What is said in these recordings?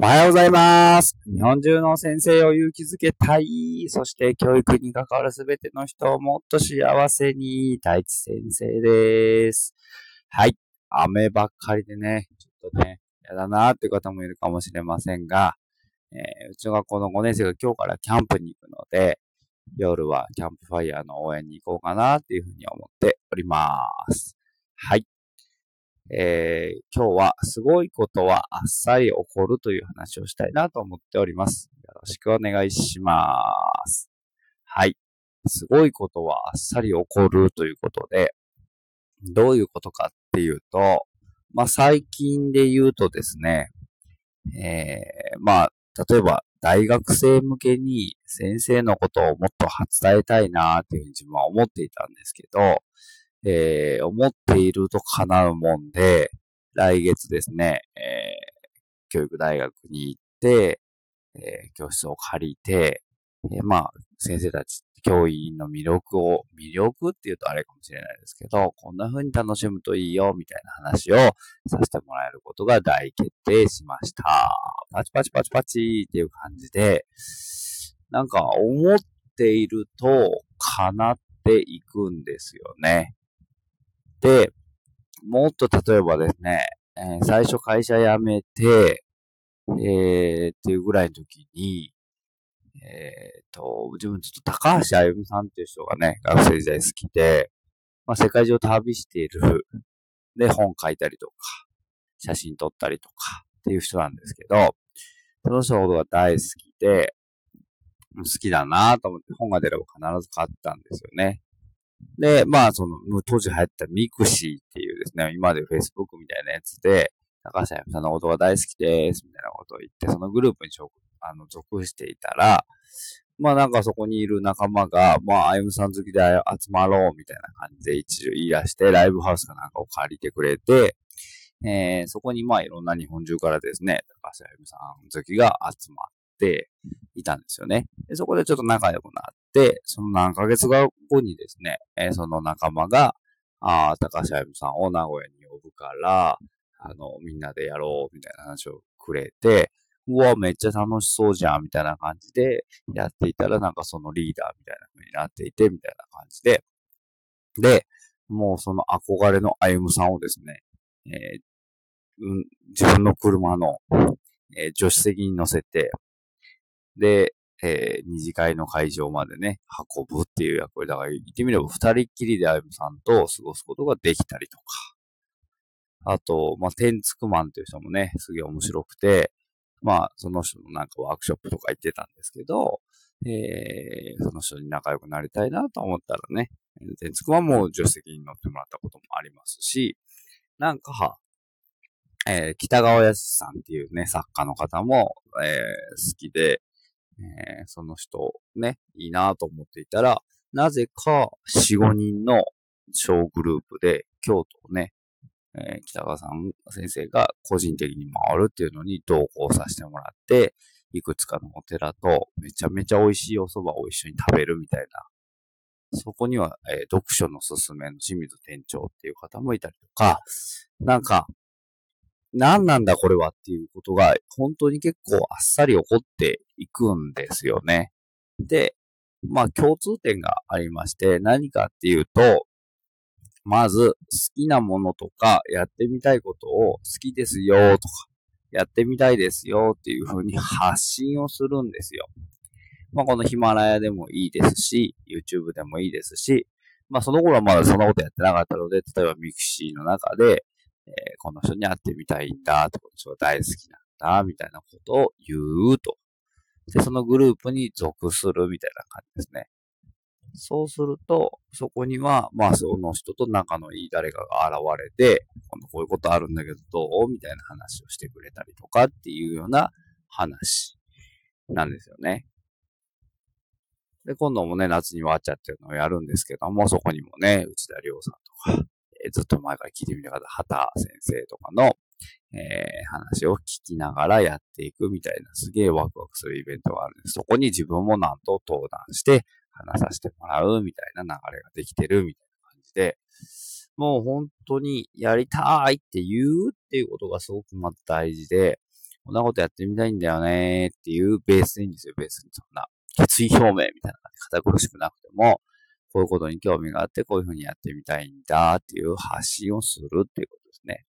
おはようございます。日本中の先生を勇気づけたい。そして教育に関わるすべての人をもっと幸せに。大地先生です。はい。雨ばっかりでね、ちょっとね、やだなーっていう方もいるかもしれませんが、えーうちの学校の5年生が今日からキャンプに行くので、夜はキャンプファイヤーの応援に行こうかなっていうふうに思っております。はい。えー今日はすごいことはあっさり起こるという話をしたいなと思っております。よろしくお願いします。はい。すごいことはあっさり起こるということで、どういうことかっていうと、まあ、最近で言うとですね、えーまあ、例えば大学生向けに先生のことをもっと伝えたいなっていうふうに自分は思っていたんですけど、えー思っていると叶うもんで、来月ですね、えー教育大学に行って、えー教室を借りて、えーまあ、先生たち、教員の魅力を、魅力って言うとあれかもしれないですけど、こんな風に楽しむといいよ、みたいな話をさせてもらえることが大決定しました。パチパチパチパチっていう感じで、なんか思っていると叶っていくんですよね。で、もっと例えばですね、えー最初会社辞めて、えー、っていうぐらいの時に、えー、と、自分ちょっと高橋歩さんっていう人がね、学生時代好きで、まあ世界中旅している、で本書いたりとか、写真撮ったりとかっていう人なんですけど、その人のことが大好きで、好きだなと思って本が出れば必ず買ったんですよね。で、まあ、その、当時流行った mixi っていうですね、今で Facebook みたいなやつで、高橋歩さんのことが大好きです、みたいなことを言って、そのグループにあの属していたら、まあなんかそこにいる仲間が、まあ、あゆむさん好きで集まろう、みたいな感じで一応言い出して、ライブハウスかなんかを借りてくれて、えーそこにまあいろんな日本中からですね、高橋あゆむさん好きが集まっていたんですよね。でそこでちょっと仲良くなって、その何ヶ月後にですね、えーその仲間が、ああ、高橋あゆむさんを名古屋に呼ぶから、あの、みんなでやろう、みたいな話をくれて、うわ、めっちゃ楽しそうじゃん、みたいな感じでやっていたら、なんかそのリーダーみたいな風になっていて、みたいな感じで、で、もうその憧れのあゆむさんをですね、えーうん、自分の車の、えー助手席に乗せて、で、えー二次会の会場までね、運ぶっていう役割。だから言ってみれば二人っきりであゆむさんと過ごすことができたりとか。あと、まあ、天竺マンっていう人もね、すげえ面白くて、まあ、その人のなんかワークショップとか行ってたんですけど、えーその人に仲良くなりたいなと思ったらね、天竺マンも助手席に乗ってもらったこともありますし、なんか、えー北川康さんっていうね、作家の方も、えー好きで、えーその人ね、いいなと思っていたら、なぜか4、5人の小グループで京都をね、えー北川さん先生が個人的に回るっていうのに同行させてもらって、いくつかのお寺とめちゃめちゃ美味しいお蕎麦を一緒に食べるみたいな。そこには、えー読書のすすめの清水店長っていう方もいたりとか、なんか、何なんだこれはっていうことが本当に結構あっさり起こっていくんですよね。で、まあ共通点がありまして何かっていうと、まず好きなものとかやってみたいことを好きですよとかやってみたいですよっていう風に発信をするんですよ。まあこのヒマラヤでもいいですし、YouTube でもいいですし、まあその頃はまだそんなことやってなかったので、例えば mixi の中で、えーこの人に会ってみたいんだとか、人が大好きなんだ、みたいなことを言うと。で、そのグループに属するみたいな感じですね。そうすると、そこには、まあ、その人と仲のいい誰かが現れて、今度こういうことあるんだけどどうみたいな話をしてくれたりとかっていうような話なんですよね。で、今度もね、夏にわっちゃってるのをやるんですけども、そこにもね、内田亮さんとか、えーずっと前から聞いてみたかった畑先生とかの、えー話を聞きながらやっていくみたいな、すげえワクワクするイベントがあるんです。そこに自分もなんと登壇して話させてもらうみたいな流れができてるみたいな感じで、もう本当にやりたいって言うっていうことがすごくまず大事で、こんなことやってみたいんだよねっていうベースでいいんですよ、ベースに。そんな決意表明みたいな感じで堅苦しくなくても、こういうことに興味があって、こういうふうにやってみたいんだっていう発信をするっていうことですね。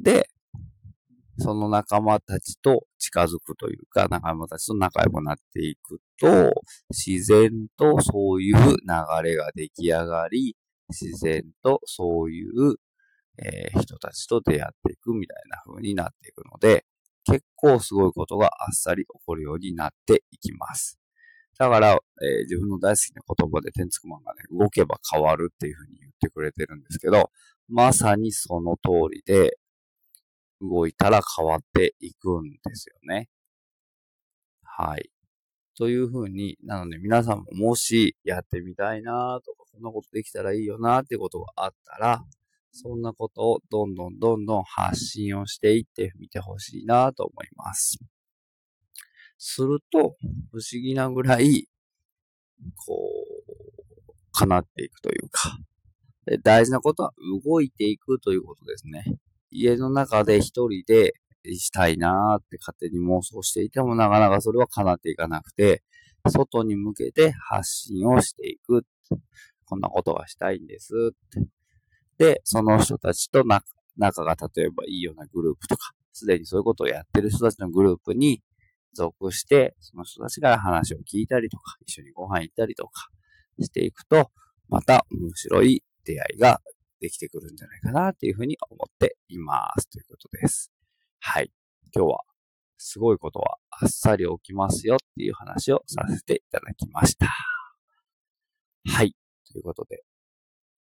で、その仲間たちと近づくというか、仲間たちと仲良くなっていくと、自然とそういう流れが出来上がり、自然とそういう、えー、人たちと出会っていくみたいな風になっていくので、結構すごいことがあっさり起こるようになっていきます。だから、えー、自分の大好きな言葉で天竺マンがね、動けば変わるっていう風に言ってくれてるんですけど、まさにその通りで、動いたら変わっていくんですよね。はい。という風に、なので皆さんももしやってみたいなとか、こんなことできたらいいよなってことがあったら、そんなことをどんどんどんどん発信をしていってみてほしいなと思います。すると、不思議なぐらい、こう、叶っていくというか、大事なことは動いていくということですね。家の中で一人でしたいなーって勝手に妄想していてもなかなかそれは叶っていかなくて、外に向けて発信をしていく。こんなことがしたいんですって。で、その人たちと仲仲が例えばいいようなグループとか、すでにそういうことをやってる人たちのグループに属して、その人たちから話を聞いたりとか、一緒にご飯行ったりとかしていくと、また面白い出会いができてくるんじゃないかなっていうふうに思っていますということです。はい。今日はすごいことはあっさり起きますよっていう話をさせていただきました。はい。ということで、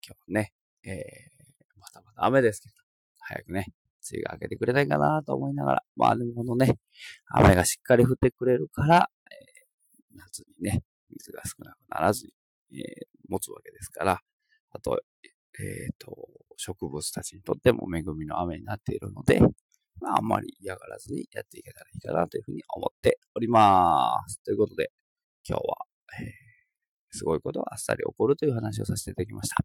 今日ね、えー、またまた雨ですけど、早くね、梅雨が明けてくれないかなと思いながら、まあでもこのね、雨がしっかり降ってくれるから、えー、夏にね、水が少なくならずに、えー、持つわけですから、あと、えっ、ー、と、植物たちにとっても恵みの雨になっているので、まあ、あんまり嫌がらずにやっていけたらいいかなというふうに思っております。ということで、今日は、えー、すごいことがあっさり起こるという話をさせていただきました。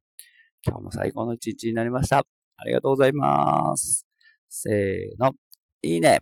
今日も最高の一日になりました。ありがとうございます。せーの、いいね。